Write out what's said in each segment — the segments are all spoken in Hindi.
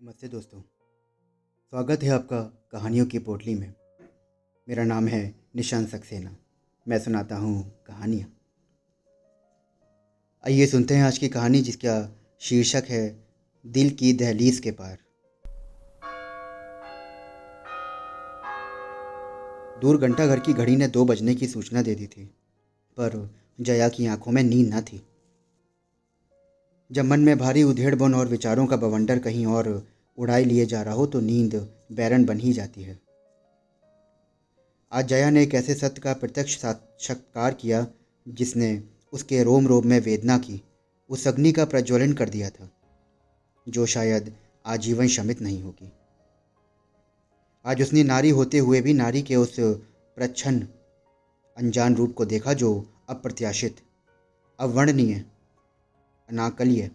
नमस्ते दोस्तों। स्वागत है आपका कहानियों की पोटली में। मेरा नाम है निशान सक्सेना। मैं सुनाता हूँ कहानियाँ। आइए सुनते हैं आज की कहानी जिसका शीर्षक है, दिल की दहलीज के पार। दूर घंटा घर की घड़ी ने दो बजने की सूचना दे दी थी, पर जया की आँखों में नींद ना थी। जब मन में भारी उधेड़बन और विचारों का बवंडर कहीं और उड़ाई लिए जा रहा हो तो नींद बैरन बन ही जाती है। आज जया ने एक ऐसे सत्य का प्रत्यक्ष साक्षात्कार किया जिसने उसके रोम रोम में वेदना की, उस अग्नि का प्रज्वलन कर दिया था, जो शायद आजीवन शमित नहीं होगी। आज उसने नारी होते हुए भी नारी के उस प्रच्छन्न अनजान रूप को देखा जो अप्रत्याशित, अवर्णनीय अनाकलीय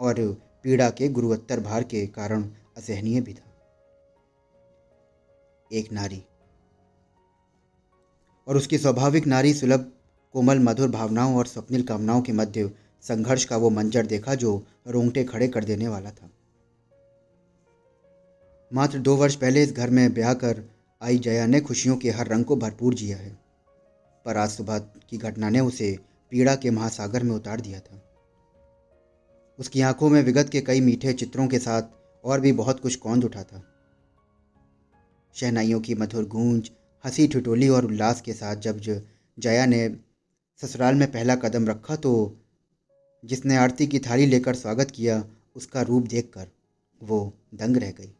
और पीड़ा के गुरुत्तर भार के कारण असहनीय भी था। एक नारी। और उसकी स्वाभाविक नारी सुलभ, कोमल, मधुर भावनाओं और स्वप्निल कामनाओं के मध्य संघर्ष का वो मंजर देखा जो रोंगटे खड़े कर देने वाला था। मात्र दो वर्ष पहले इस घर में ब्याह कर आई जया ने खुशियों के हर रंग को भरपूर जिया है। पर आज सुबह की घटना ने उसे पीड़ा के महासागर में उतार दिया था। उसकी आँखों में विगत के कई मीठे चित्रों के साथ और भी बहुत कुछ कौंद उठा था। शहनाइयों की मधुर गूंज, हँसी ठिठोली और उल्लास के साथ जब जया ने ससुराल में पहला कदम रखा तो जिसने आरती की थाली लेकर स्वागत किया, उसका रूप देखकर वो दंग रह गई।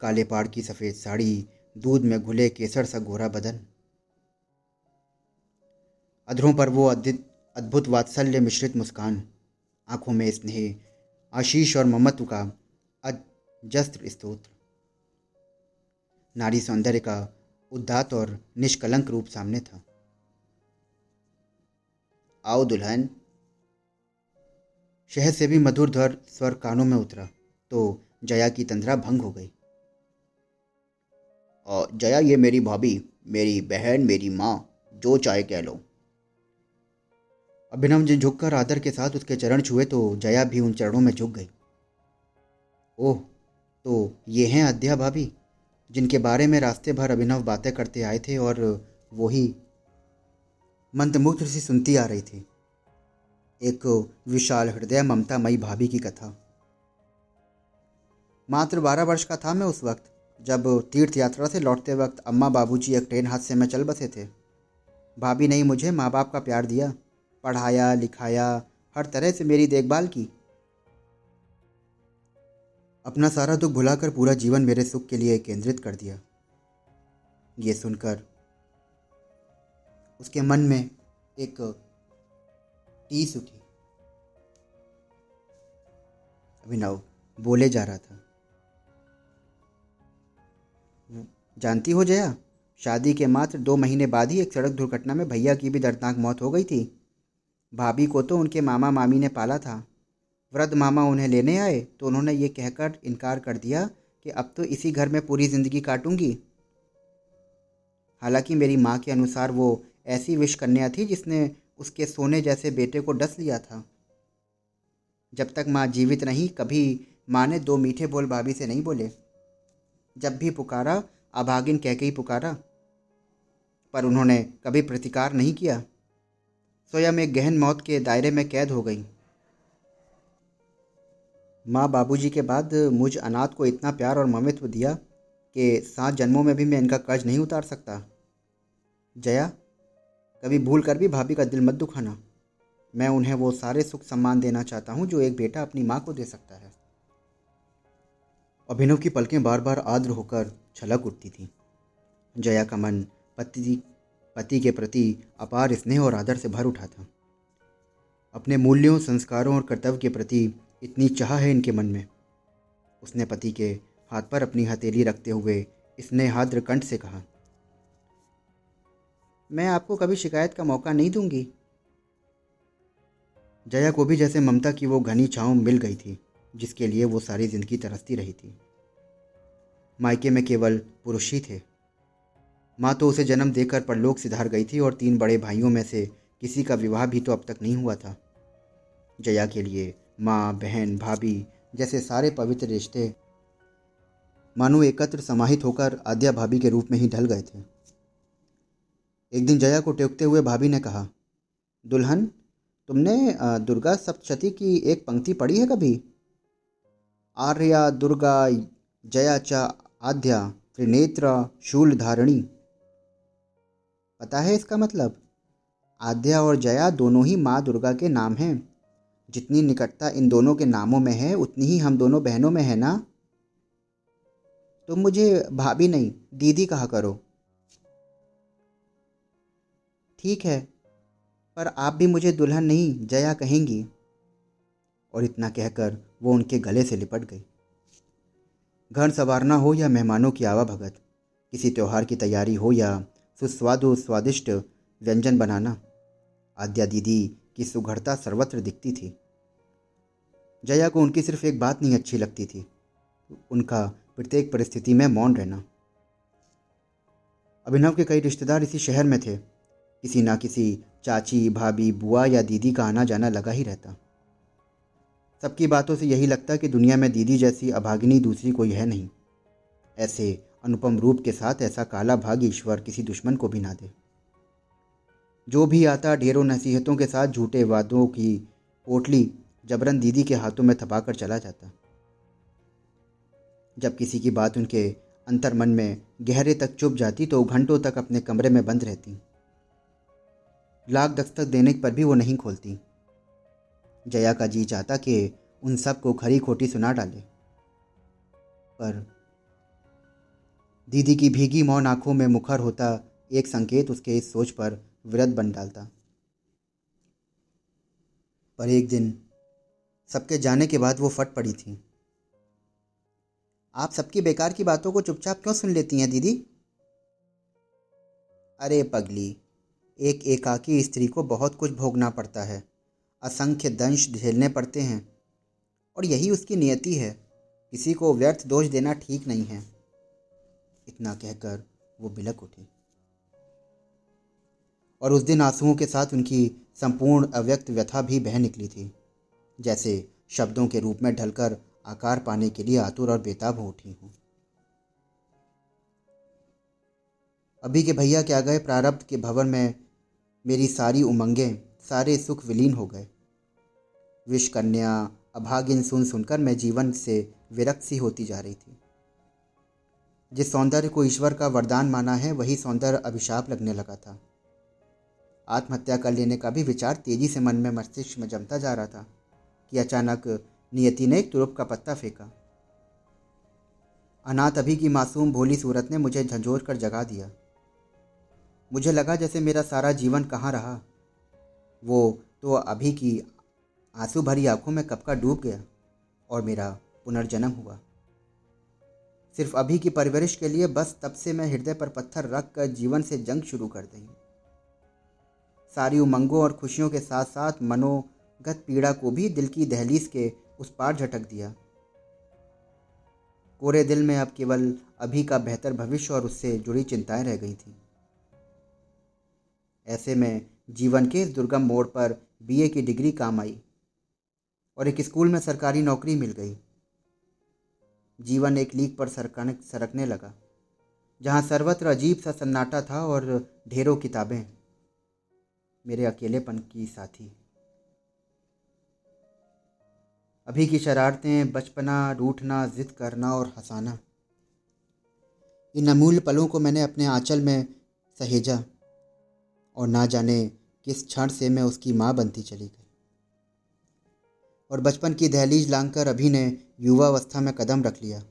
काले पाड़ की सफ़ेद साड़ी, दूध में घुले केसर सा गोरा बदन। अधरों पर वो अद्भुत वात्सल्य मिश्रित मुस्कान। आँखों में स्नेह, आशीष और ममत्व का अजस्त्र स्तोत्र नारी सौंदर्य का उदात और निष्कलंक रूप सामने था। आओ दुल्हन, शहर से भी मधुर ध्वर स्वर कानों में उतरा तो जया की तंद्रा भंग हो गई। और जया, ये मेरी भाभी, मेरी बहन, मेरी माँ, जो चाहे कह लो। अभिनव ने झुककर आदर के साथ उसके चरण छुए तो जया भी उन चरणों में झुक गई। ओह तो ये हैं अध्या भाभी, जिनके बारे में रास्ते भर अभिनव बातें करते आए थे और वही मंत्रमुग्ध सी सुनती आ रही थी। एक विशाल हृदय ममतामयी भाभी की कथा। मात्र बारह वर्ष का था मैं उस वक्त, जब तीर्थ यात्रा से लौटते वक्त अम्मा बाबूजी एक ट्रेन हादसे में चल बसे थे। भाभी ने ही मुझे माँ बाप का प्यार दिया। पढ़ाया, लिखाया, हर तरह से मेरी देखभाल की। अपना सारा दुख भुलाकर पूरा जीवन मेरे सुख के लिए केंद्रित कर दिया। ये सुनकर उसके मन में एक टीस उठी। अभिनव बोले जा रहा था। जानती हो जया, शादी के मात्र दो महीने बाद ही एक सड़क दुर्घटना में भैया की भी दर्दनाक मौत हो गई थी। भाभी को तो उनके मामा मामी ने पाला था। वृद्ध मामा उन्हें लेने आए तो उन्होंने ये कहकर इनकार कर दिया कि अब तो इसी घर में पूरी ज़िंदगी काटूँगी। हालाँकि मेरी माँ के अनुसार वो ऐसी विष कन्या थी जिसने उसके सोने जैसे बेटे को डस लिया था। जब तक माँ जीवित नहीं, कभी माँ ने दो मीठे बोल भाभी से नहीं बोले। जब भी पुकारा अभागिन कह के ही पुकारा। पर उन्होंने कभी प्रतिकार नहीं किया। स्वयं एक गहन मौत के दायरे में कैद हो गई। माँ बाबूजी के बाद मुझ अनाथ को इतना प्यार और ममित्व दिया कि सात जन्मों में भी मैं इनका कर्ज नहीं उतार सकता। जया, कभी भूल कर भी भाभी का दिल मत दुखाना। मैं उन्हें वो सारे सुख सम्मान देना चाहता हूँ जो एक बेटा अपनी माँ को दे सकता है। अभिनव की पलकें बार बार आर्द्र होकर छलक उठती थी। जया का मन पति पति के प्रति अपार स्नेह और आदर से भर उठा था। अपने मूल्यों, संस्कारों और कर्तव्य के प्रति इतनी चाह है इनके मन में। उसने पति के हाथ पर अपनी हथेली रखते हुए स्नेहाद्र कंठ से कहा, मैं आपको कभी शिकायत का मौका नहीं दूँगी। जया को भी जैसे ममता की वो घनी छाँव मिल गई थी, जिसके लिए वो सारी ज़िंदगी तरसती रही थी। मायके में केवल पुरुष ही थे। माँ तो उसे जन्म देकर परलोक सिधार गई थी और तीन बड़े भाइयों में से किसी का विवाह भी तो अब तक नहीं हुआ था। जया के लिए माँ, बहन, भाभी जैसे सारे पवित्र रिश्ते मानो एकत्र समाहित होकर आद्या भाभी के रूप में ही ढल गए थे। एक दिन जया को टेकते हुए भाभी ने कहा, दुल्हन, तुमने दुर्गा सप्तशती की एक पंक्ति पढ़ी है कभी? आर्या, दुर्गा, जया च आद्या, त्रिनेत्र शूल धारणी पता है इसका मतलब? आद्या और जया दोनों ही माँ दुर्गा के नाम हैं। जितनी निकटता इन दोनों के नामों में है, उतनी ही हम दोनों बहनों में है ना? तुम मुझे भाभी नहीं, दीदी कहा करो। ठीक है, पर आप भी मुझे दुल्हन नहीं, जया कहेंगी। और इतना कहकर वो उनके गले से लिपट गई। घर संवारना हो या मेहमानों की आवा भगत किसी त्यौहार की तैयारी हो या सुस्वादु स्वादिष्ट व्यंजन बनाना। आद्या दीदी की सुघड़ता सर्वत्र दिखती थी। जया को उनकी सिर्फ़ एक बात नहीं अच्छी लगती थी। उनका प्रत्येक परिस्थिति में मौन रहना। अभिनव के कई रिश्तेदार इसी शहर में थे। किसी ना किसी चाची, भाभी, बुआ या दीदी का आना जाना लगा ही रहता। सबकी बातों से यही लगता कि दुनिया में दीदी जैसी अभागिनी दूसरी कोई है नहीं। ऐसे अनुपम रूप के साथ ऐसा काला भाग ईश्वर किसी दुश्मन को भी ना दे। जो भी आता ढेरों नसीहतों के साथ झूठे वादों की पोटली जबरन दीदी के हाथों में थपाकर चला जाता। जब किसी की बात उनके अंतर मन में गहरे तक चुप जाती तो घंटों तक अपने कमरे में बंद रहती। लाख दस्तक देने पर भी वो नहीं खोलती। जया का जी चाहता कि उन सबको खरी खोटी सुना डाले। पर दीदी की भीगी मौन आँखों में मुखर होता, एक संकेत उसके इस सोच पर विरत बन डालता। पर एक दिन, सबके जाने के बाद वो फट पड़ी थी। आप सबकी बेकार की बातों को चुपचाप क्यों सुन लेती हैं, दीदी? अरे पगली, एक एकाकी स्त्री को बहुत कुछ भोगना पड़ता है। असंख्य दंश झेलने पड़ते हैं। और यही उसकी नियति है। किसी को व्यर्थ दोष देना ठीक नहीं है। इतना कहकर वो बिलक उठी। और उस दिन आंसुओं के साथ उनकी संपूर्ण अव्यक्त व्यथा भी बह निकली थी, जैसे शब्दों के रूप में ढलकर आकार पाने के लिए आतुर और बेताब हो उठी हूँ। अभी के भैया क्या गए प्रारब्ध के भवन में मेरी सारी उमंगें, सारे सुख विलीन हो गए। विष कन्या, अभागिन सुन सुनकर मैं जीवन से विरक्त सी होती जा रही थी। जिस सौंदर्य को ईश्वर का वरदान माना है, वही सौंदर्य अभिशाप लगने लगा था। आत्महत्या कर लेने का भी विचार तेज़ी से मन में मस्तिष्क में जमता जा रहा था कि अचानक नियति ने एक तुरुप का पत्ता फेंका। अनाथ अभी की मासूम भोली सूरत ने मुझे झंझोर कर जगा दिया। मुझे लगा जैसे मेरा सारा जीवन कहाँ रहा। वो तो अभी की आँसू भरी आँखों में कब का डूब गया और मेरा पुनर्जन्म हुआ। सिर्फ़ अभी की परवरिश के लिए बस तब से मैं हृदय पर पत्थर रख कर जीवन से जंग शुरू कर दी। सारी उमंगों और खुशियों के साथ साथ मनोगत पीड़ा को भी दिल की दहलीज के उस पार झटक दिया। कोरे दिल में अब केवल अभी का बेहतर भविष्य और उससे जुड़ी चिंताएँ रह गई थीं। ऐसे में जीवन के इस दुर्गम मोड़ पर बीए की डिग्री काम आई और एक स्कूल में सरकारी नौकरी मिल गई। जीवन एक लीक पर सरकने सरकने लगा, जहाँ सर्वत्र अजीब सा सन्नाटा था और ढेरों किताबें। मेरे अकेलेपन की साथी। अभी की शरारतें, बचपना, रूठना, जिद करना और हंसाना। इन अमूल्य पलों को मैंने अपने आंचल में सहेजा और ना जाने किस क्षण से मैं उसकी माँ बनती चली गई। और बचपन की दहलीज लांघकर अभी ने युवावस्था में कदम रख लिया।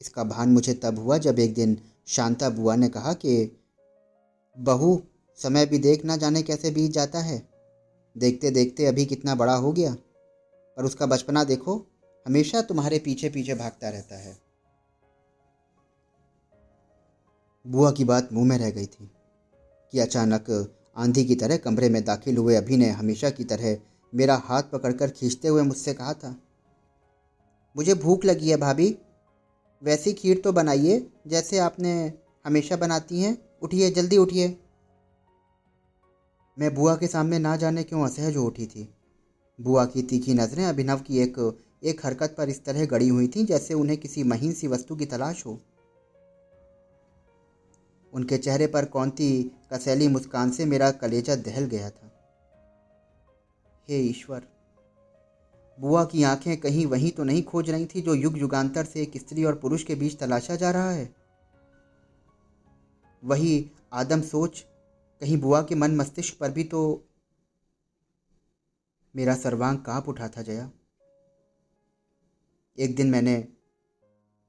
इसका भान मुझे तब हुआ जब एक दिन शांता बुआ ने कहा कि, बहू, समय भी देख ना जाने कैसे बीत जाता है। देखते देखते अभी कितना बड़ा हो गया। पर उसका बचपना देखो, हमेशा तुम्हारे पीछे पीछे भागता रहता है बुआ की बात मुँह में रह गई थी कि अचानक आंधी की तरह कमरे में दाखिल हुए अभी ने हमेशा की तरह मेरा हाथ पकड़कर खींचते हुए मुझसे कहा था, मुझे भूख लगी है भाभी। वैसी खीर तो बनाइए जैसे आपने हमेशा बनाती हैं। उठिए, जल्दी उठिए। मैं बुआ के सामने ना जाने क्यों असहज उठी थी। बुआ की तीखी नज़रें अभिनव की एक एक हरकत पर इस तरह गड़ी हुई थीं जैसे उन्हें किसी महीन सी वस्तु की तलाश हो। उनके चेहरे पर कौनती कसैली मुस्कान से मेरा कलेजा दहल गया था। हे ईश्वर, बुआ की आँखें कहीं वहीं तो नहीं खोज रही थी जो युग युगांतर से एक स्त्री और पुरुष के बीच तलाशा जा रहा है? वही आदम सोच, कहीं बुआ के मन मस्तिष्क पर भी तो मेरा सर्वांग काँप उठा था जया। एक दिन मैंने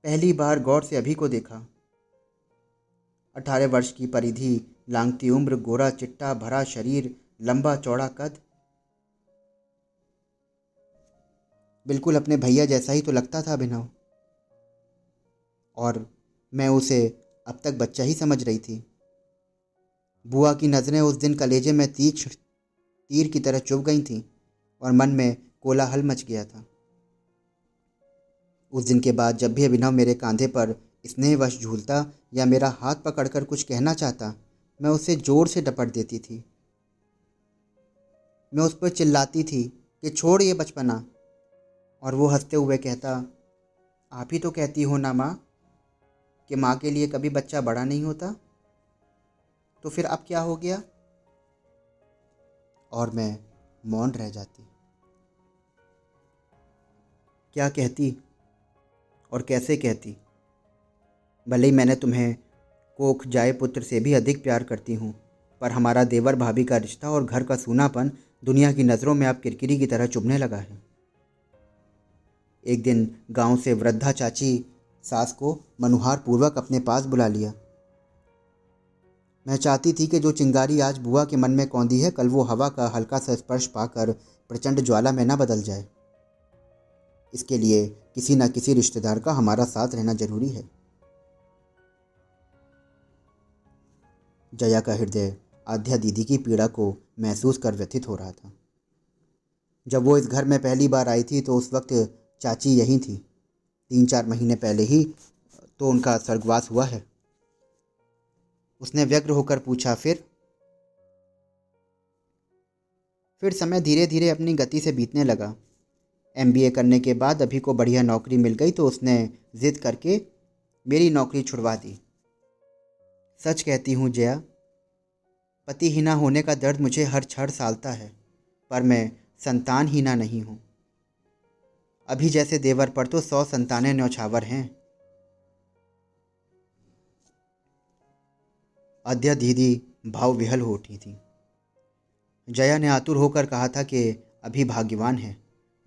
पहली बार गौर से अभी को देखा। अठारह वर्ष की परिधि, लांगती उम्र, गोरा चिट्टा, भरा शरीर, लंबा चौड़ा कद बिल्कुल अपने भैया जैसा ही तो लगता था अभिनव। और मैं उसे अब तक बच्चा ही समझ रही थी। बुआ की नज़रें उस दिन कलेजे में तीक्ष्ण तीर की तरह चुभ गई थीं और मन में कोलाहल मच गया था। उस दिन के बाद जब भी अभिनव मेरे कांधे पर स्नेहवश झूलता या मेरा हाथ पकड़कर कुछ कहना चाहता, मैं उसे ज़ोर से डपट देती थी। मैं उस पर चिल्लाती थी कि छोड़ ये बचपना। और वो हँसते हुए कहता, आप ही तो कहती हो ना माँ, कि माँ के लिए कभी बच्चा बड़ा नहीं होता? तो फिर अब क्या हो गया? और मैं मौन रह जाती। क्या कहती और कैसे कहती? भले ही मैंने तुम्हें कोख जाए पुत्र से भी अधिक प्यार करती हूँ, पर हमारा देवर भाभी का रिश्ता और घर का सूनापन दुनिया की नज़रों में अब किरकिरी की तरह चुभने लगा है। एक दिन गाँव से वृद्धा चाची सास को मनुहार पूर्वक अपने पास बुला लिया। मैं चाहती थी कि जो चिंगारी आज बुआ के मन में कौंधी है, कल वो हवा का हल्का सा स्पर्श पाकर प्रचंड ज्वाला में न बदल जाए। इसके लिए किसी न किसी रिश्तेदार का हमारा साथ रहना ज़रूरी है। जया का हृदय आध्या दीदी की पीड़ा को महसूस कर व्यथित हो रहा था। जब वो इस घर में पहली बार आई थी तो उस वक्त चाची यहीं थी। तीन चार महीने पहले ही तो उनका स्वर्गवास हुआ है। उसने व्यग्र होकर पूछा, फिर? फिर समय धीरे धीरे अपनी गति से बीतने लगा। एमबीए करने के बाद अभी को बढ़िया नौकरी मिल गई तो उसने ज़िद करके मेरी नौकरी छुड़वा दी। सच कहती हूँ, जया पतिहीना होने का दर्द मुझे हर छड़ सालता है, पर मैं संतानहीना नहीं हूँ। अभी जैसे देवर पर तो सौ संतानें न्यौछावर हैं। अद्या दीदी भाव विहल हो उठी थी। जया ने आतुर होकर कहा था कि अभी भाग्यवान है,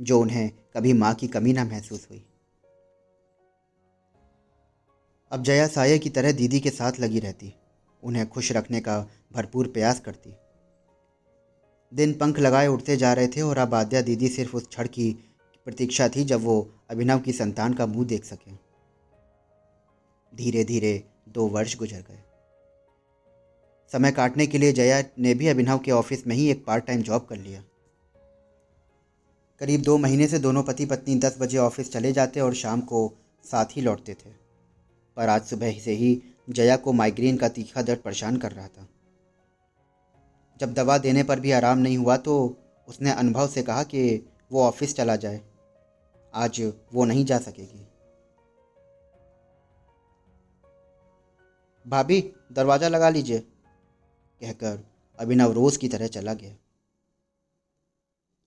जो उन्हें कभी माँ की कमी ना महसूस हुई। अब जया साये की तरह दीदी के साथ लगी रहती, उन्हें खुश रखने का भरपूर प्रयास करती। दिन पंख लगाए उठते जा रहे थे और अब आद्या दीदी सिर्फ़ उस छड़ की प्रतीक्षा थी जब वो अभिनव की संतान का मुँह देख सके। धीरे धीरे दो वर्ष गुजर गए। समय काटने के लिए जया ने भी अभिनव के ऑफ़िस में ही एक पार्ट टाइम जॉब कर लिया। करीब दो महीने से दोनों पति पत्नी दस बजे ऑफ़िस चले जाते और शाम को साथ ही लौटते थे। पर आज सुबह से ही जया को माइग्रेन का तीखा दर्द परेशान कर रहा था। जब दवा देने पर भी आराम नहीं हुआ तो उसने अनुभव से कहा कि वो ऑफ़िस चला जाए। आज वो नहीं जा सकेगी। भाभी, दरवाज़ा लगा लीजिए, कहकर अभिनव रोज़ की तरह चला गया।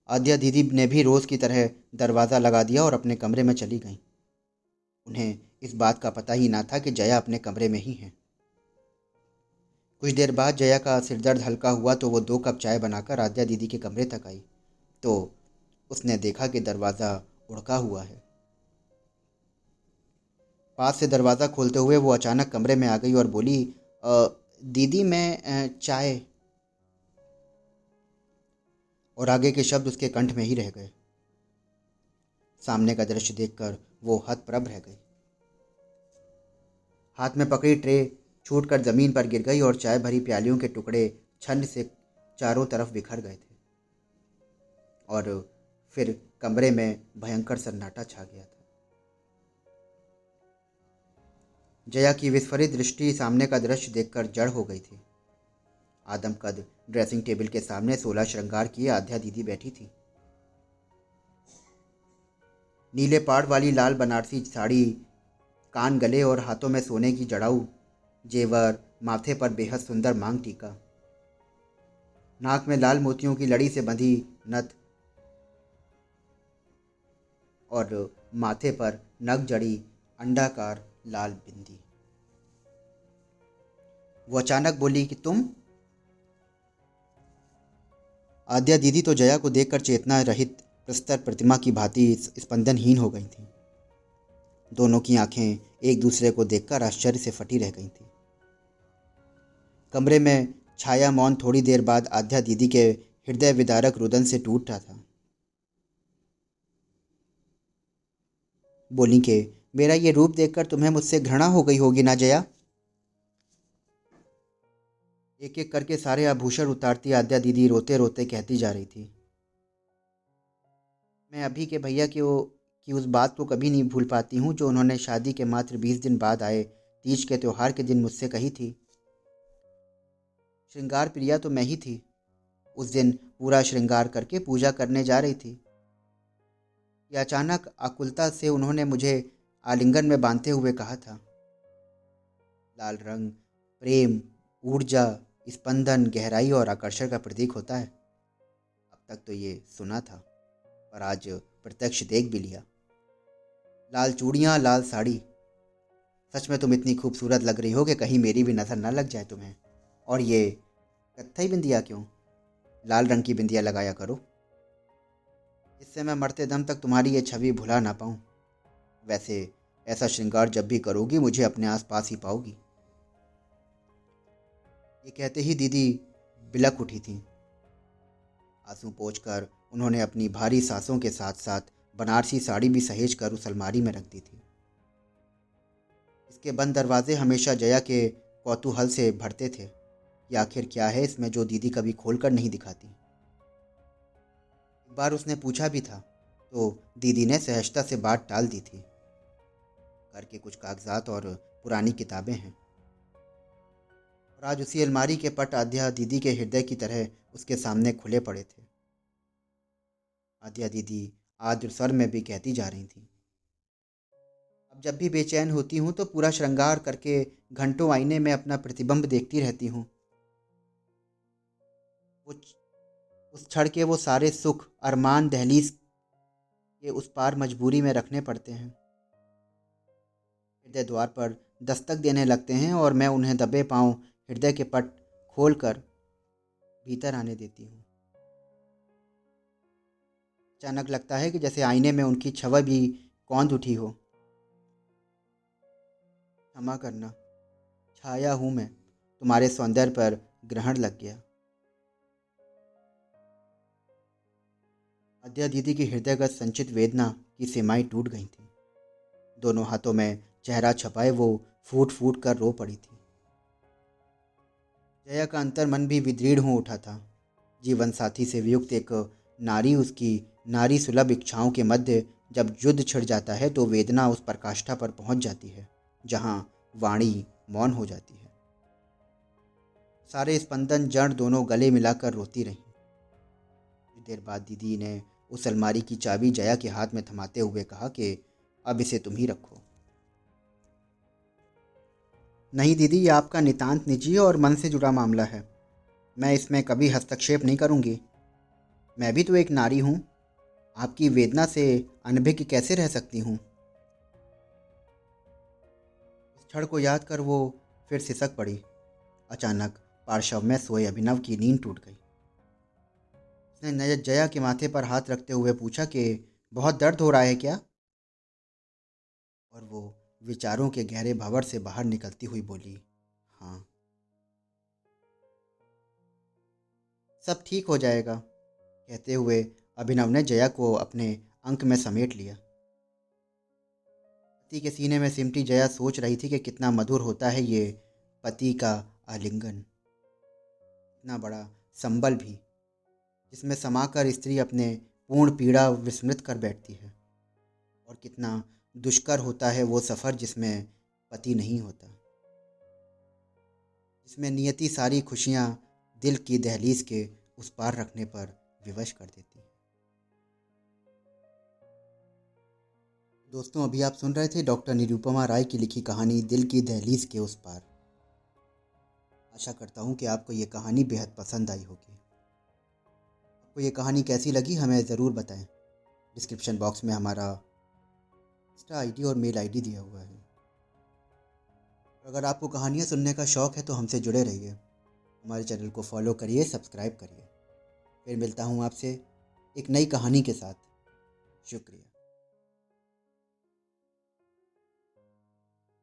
आद्या दीदी ने भी रोज़ की तरह दरवाज़ा लगा दिया और अपने कमरे में चली गई। उन्हें इस बात का पता ही ना था कि जया अपने कमरे में ही है। कुछ देर बाद जया का सिरदर्द हल्का हुआ तो वो दो कप चाय बनाकर आद्या दीदी के कमरे तक आई। तो उसने देखा कि दरवाज़ा उड़का हुआ है। पास से दरवाज़ा खोलते हुए वो अचानक कमरे में आ गई और बोली दीदी, मैं चाय और आगे के शब्द उसके कंठ में ही रह गए। सामने का दृश्य देखकर वो हतप्रभ रह गई। हाथ में पकड़ी ट्रे छूट कर ज़मीन पर गिर गई और चाय भरी प्यालियों के टुकड़े छंद से चारों तरफ़ बिखर गए थे। और फिर कमरे में भयंकर सन्नाटा छा गया था। जया की विस्फरित दृष्टि सामने का दृश्य देखकर जड़ हो गई थी। आदम कद ड्रेसिंग टेबल के सामने सोलह श्रृंगार किए आध्या दीदी बैठी थी। नीले पाड़ वाली लाल बनारसी साड़ी, कान गले और हाथों में सोने की जड़ाऊ, जेवर, माथे पर बेहद सुंदर मांग टीका। नाक में लाल मोतियों की लड़ी से बंधी नथ और माथे पर नग जड़ी, अंडाकार, लाल बिंदी। वो अचानक बोली कि तुम? आद्या दीदी तो जया को देखकर चेतना रहित प्रस्तर प्रतिमा की भांति स्पंदनहीन हो गई थी। दोनों की आँखें एक दूसरे को देखकर आश्चर्य से फटी रह गई थी। कमरे में छाया मौन थोड़ी देर बाद आध्या दीदी के हृदय विदारक रुदन से टूट रहा था। बोली के, मेरा ये रूप देखकर तुम्हें मुझसे घृणा हो गई होगी ना जया? एक एक करके सारे आभूषण उतारती आद्या दीदी रोते रोते कहती जा रही थी। मैं अभी के भैया की वो कि उस बात को कभी नहीं भूल पाती हूँ जो उन्होंने शादी के मात्र बीस दिन बाद आए, तीज के त्यौहार के दिन मुझसे कही थी। श्रृंगार प्रिया तो मैं ही थी। उस दिन पूरा श्रृंगार करके पूजा करने जा रही थी। यह अचानक आकुलता से उन्होंने मुझे आलिंगन में बांधते हुए कहा था। लाल रंग, प्रेम, ऊर्जा, स्पंदन, गहराई और आकर्षण का प्रतीक होता है। अब तक तो ये सुना था, पर आज प्रत्यक्ष देख भी लिया। लाल चूड़ियाँ, लाल साड़ी। सच में तुम इतनी खूबसूरत लग रही हो कि कहीं मेरी भी नज़र न लग जाए तुम्हें। और ये कत्थई बिंदिया क्यों? लाल रंग की बिंदिया लगाया करो। इससे मैं मरते दम तक तुम्हारी ये छवि भुला ना पाऊँ। वैसे ऐसा श्रृंगार जब भी करोगी, मुझे अपने आस पास ही पाओगी। ये कहते ही दीदी बिलक उठी थी। आँसू पोंछकर उन्होंने अपनी भारी सांसों के साथ साथ बनारसी साड़ी भी सहेज कर उस अलमारी में रख दी थी। इसके बंद दरवाजे हमेशा जया के कौतूहल से भरते थे कि आखिर क्या है इसमें जो दीदी कभी खोलकर नहीं दिखाती। बार उसने पूछा भी था तो दीदी ने सहजता से बात टाल दी थी। घर के कुछ कागजात और पुरानी किताबें हैं। और आज उसी अलमारी के पट आध्या दीदी के हृदय की तरह उसके सामने खुले पड़े थे। आध्या दीदी आद्र स्वर में भी कहती जा रही थी। अब जब भी बेचैन होती हूँ तो पूरा श्रृंगार करके घंटों आईने में अपना प्रतिबिंब देखती रहती हूँ। उस क्षण के वो सारे सुख, अरमान, दहलीज के उस पार मजबूरी में रखने पड़ते हैं। हृदय द्वार पर दस्तक देने लगते हैं और मैं उन्हें दबे पाँव हृदय के पट खोल कर भीतर आने देती हूँ। अचानक लगता है कि जैसे आईने में उनकी छवि भी कौंध उठी हो। क्षमा करना, छाया हूँ मैं, तुम्हारे सौंदर्य पर ग्रहण लग गया। अद्या दीदी की हृदयगत संचित वेदना की सीमाएँ टूट गई थी। दोनों हाथों में चेहरा छपाए वो फूट फूट कर रो पड़ी थी। जया का अंतर मन भी विदृढ़ हो उठा था। जीवन साथी से वियुक्त एक नारी उसकी नारी सुलभ इच्छाओं के मध्य जब युद्ध छिड़ जाता है तो वेदना उस प्रकाष्ठा पर पहुँच जाती है, जहाँ वाणी मौन हो जाती है। सारे स्पंदन जड़ दोनों गले मिलाकर रोती रहीं। देर बाद दीदी ने उस अलमारी की चाबी जया के हाथ में थमाते हुए कहा कि, अब इसे तुम ही रखो। नहीं दीदी, ये आपका नितांत निजी और मन से जुड़ा मामला है। मैं इसमें कभी हस्तक्षेप नहीं करूँगी। मैं भी तो एक नारी हूँ। आपकी वेदना से अनभिज्ञ कैसे रह सकती हूँ? इस क्षण को याद कर वो फिर सिसक पड़ी। अचानक पार्श्व में सोए अभिनव की नींद टूट गई। उसने नज़र जया के माथे पर हाथ रखते हुए पूछा कि, बहुत दर्द हो रहा है क्या? और वो विचारों के गहरे भंवर से बाहर निकलती हुई बोली हाँ। सब ठीक हो जाएगा, कहते हुए अभिनव ने जया को अपने अंक में समेट लिया। पति के सीने में सिमटी जया सोच रही थी कि कितना मधुर होता है ये पति का आलिंगन। इतना बड़ा संबल भी जिसमें समाकर स्त्री अपने पूर्ण पीड़ा विस्मृत कर बैठती है। और कितना दुष्कर होता है वो सफ़र जिसमें पति नहीं होता। जिसमें नियति सारी खुशियाँ दिल की दहलीज के उस पार रखने पर विवश कर देती है। दोस्तों, अभी आप सुन रहे थे डॉक्टर निरुपमा राय की लिखी कहानी दिल की दहलीज के उस पार। आशा करता हूँ कि आपको ये कहानी बेहद पसंद आई होगी। आपको ये कहानी कैसी लगी हमें ज़रूर बताएँ। डिस्क्रिप्शन बॉक्स में हमारा इंस्टा आईडी और मेल आईडी दिया हुआ है। अगर आपको कहानियाँ सुनने का शौक़ है तो हमसे जुड़े रहिए। हमारे चैनल को फॉलो करिए, सब्सक्राइब करिए। फिर मिलता हूँ आपसे एक नई कहानी के साथ। शुक्रिया।